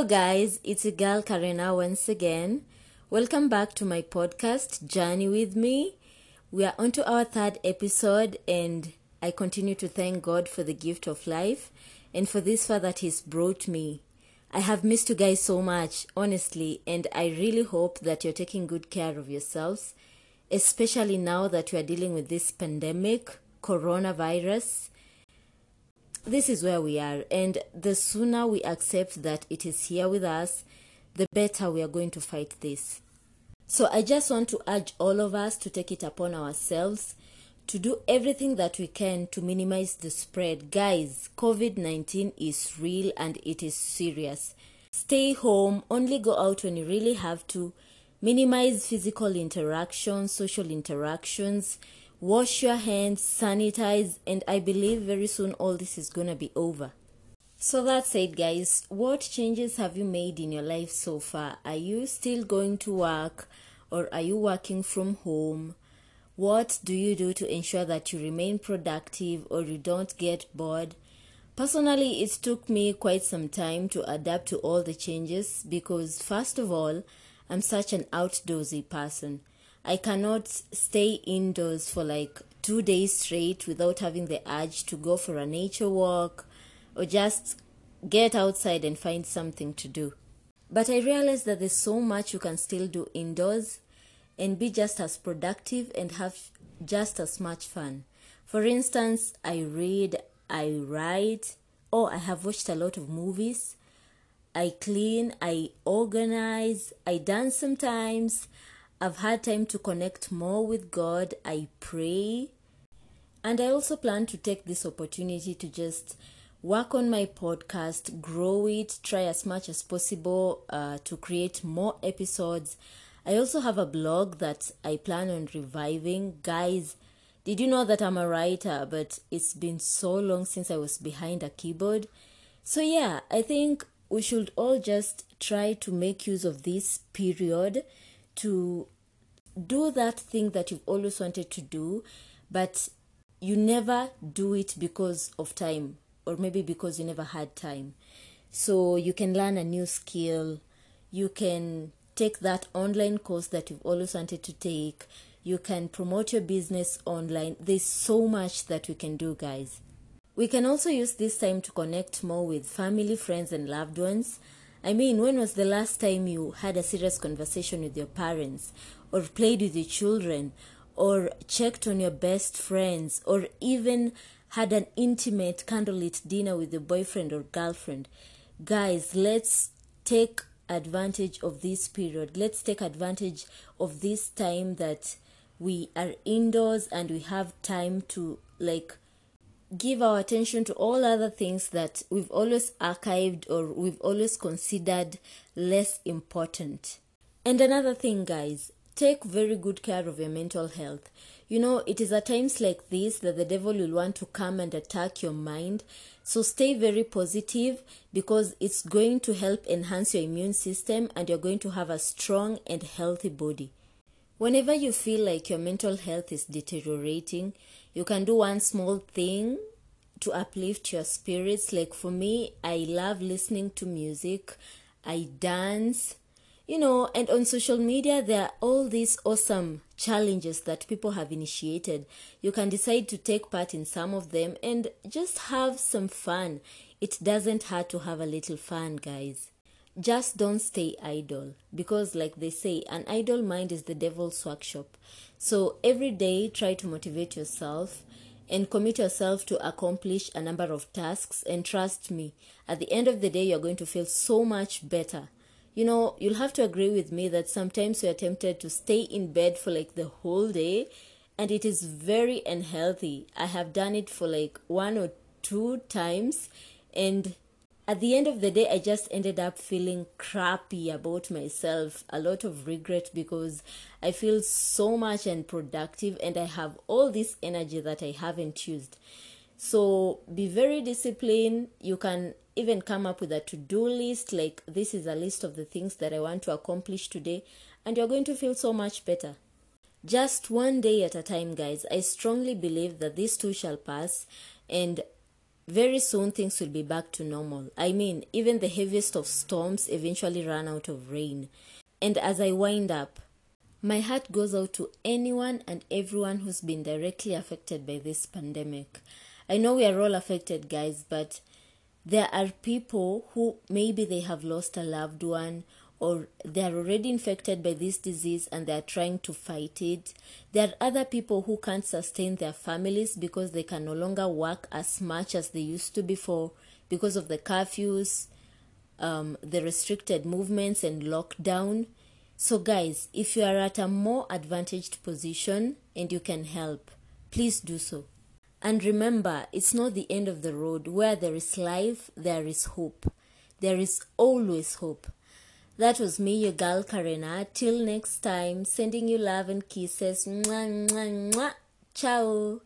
Hello, guys, it's a girl Karina once again. Welcome back to my podcast, Journey with Me. We are on to our third episode, and I continue to thank God for the gift of life and for this far that He's brought me. I have missed you guys so much, honestly, and I really hope that you're taking good care of yourselves, especially now that we are dealing with this pandemic, coronavirus. This is where we are, and the sooner we accept that it is here with us, the better we are going to fight this. So, I just want to urge all of us to take it upon ourselves to do everything that we can to minimize the spread. Guys, COVID 19 is real and it is serious. Stay home, only go out when you really have to. Minimize physical interactions, social interactions. Wash your hands, sanitize, and I believe very soon all this is gonna be over. So that's it, guys. What changes have you made in your life so far? Are you still going to work or are you working from home? What do you do to ensure that you remain productive or you don't get bored? Personally, it took me quite some time to adapt to all the changes because, first of all, I'm such an outdoorsy person. I cannot stay indoors for like two days straight without having the urge to go for a nature walk or just get outside and find something to do. But I realized that there's so much you can still do indoors and be just as productive and have just as much fun. For instance, I read, I write, or I have watched a lot of movies. I clean, I organize, I dance sometimes. I've had time to connect more with God. I pray. And I also plan to take this opportunity to just work on my podcast, grow it, try as much as possible uh, to create more episodes. I also have a blog that I plan on reviving. Guys, did you know that I'm a writer, but it's been so long since I was behind a keyboard? So, yeah, I think we should all just try to make use of this period to do that thing that you've always wanted to do, but you never do it because of time, or maybe because you never had time. So you can learn a new skill, you can take that online course that you've always wanted to take, you can promote your business online. There's so much that we can do, guys. We can also use this time to connect more with family, friends, and loved ones. I mean, when was the last time you had a serious conversation with your parents, or played with your children, or checked on your best friends, or even had an intimate candlelit dinner with your boyfriend or girlfriend? Guys, let's take advantage of this period. Let's take advantage of this time that we are indoors and we have time to like give our attention to all other things that we've always archived or we've always considered less important. And another thing, guys, take very good care of your mental health. You know, it is at times like this that the devil will want to come and attack your mind. So stay very positive because it's going to help enhance your immune system and you're going to have a strong and healthy body. Whenever you feel like your mental health is deteriorating, you can do one small thing to uplift your spirits. Like for me, I love listening to music, I dance, you know, and on social media, there are all these awesome challenges that people have initiated. You can decide to take part in some of them and just have some fun. It doesn't hurt to have a little fun, guys just don't stay idle. Because like they say an idle mind is the devil's workshop. So every day try to motivate yourself and commit yourself to accomplish a number of tasks. And trust me at the end of the day you're going to feel so much better. You know you'll have to agree with me that sometimes you're tempted to stay in bed for like the whole day. And it is very unhealthy. I have done it for like one or two times. And at the end of the day, I just ended up feeling crappy about myself, a lot of regret because I feel so much unproductive and I have all this energy that I haven't used. So be very disciplined. You can even come up with a to do list like this is a list of the things that I want to accomplish today, and you're going to feel so much better. Just one day at a time, guys. I strongly believe that this too shall pass, and very soon things will be back to normal. I mean, even the heaviest of storms eventually run out of rain. And as I wind up, my heart goes out to anyone and everyone who's been directly affected by this pandemic. I know we are all affected, guys, but there are people who maybe they have lost a loved one or they are already infected by this disease and they are trying to fight it. There are other people who can't sustain their families because they can no longer work as much as they used to before because of the curfews, um, the restricted movements, and lockdown. So, guys, if you are at a more advantaged position and you can help, please do so. And remember, it's not the end of the road. Where there is life, there is hope. There is always hope. That was me, your girl Karina. Till next time, sending you love and kisses. Mwah, mwah, mwah. Ciao.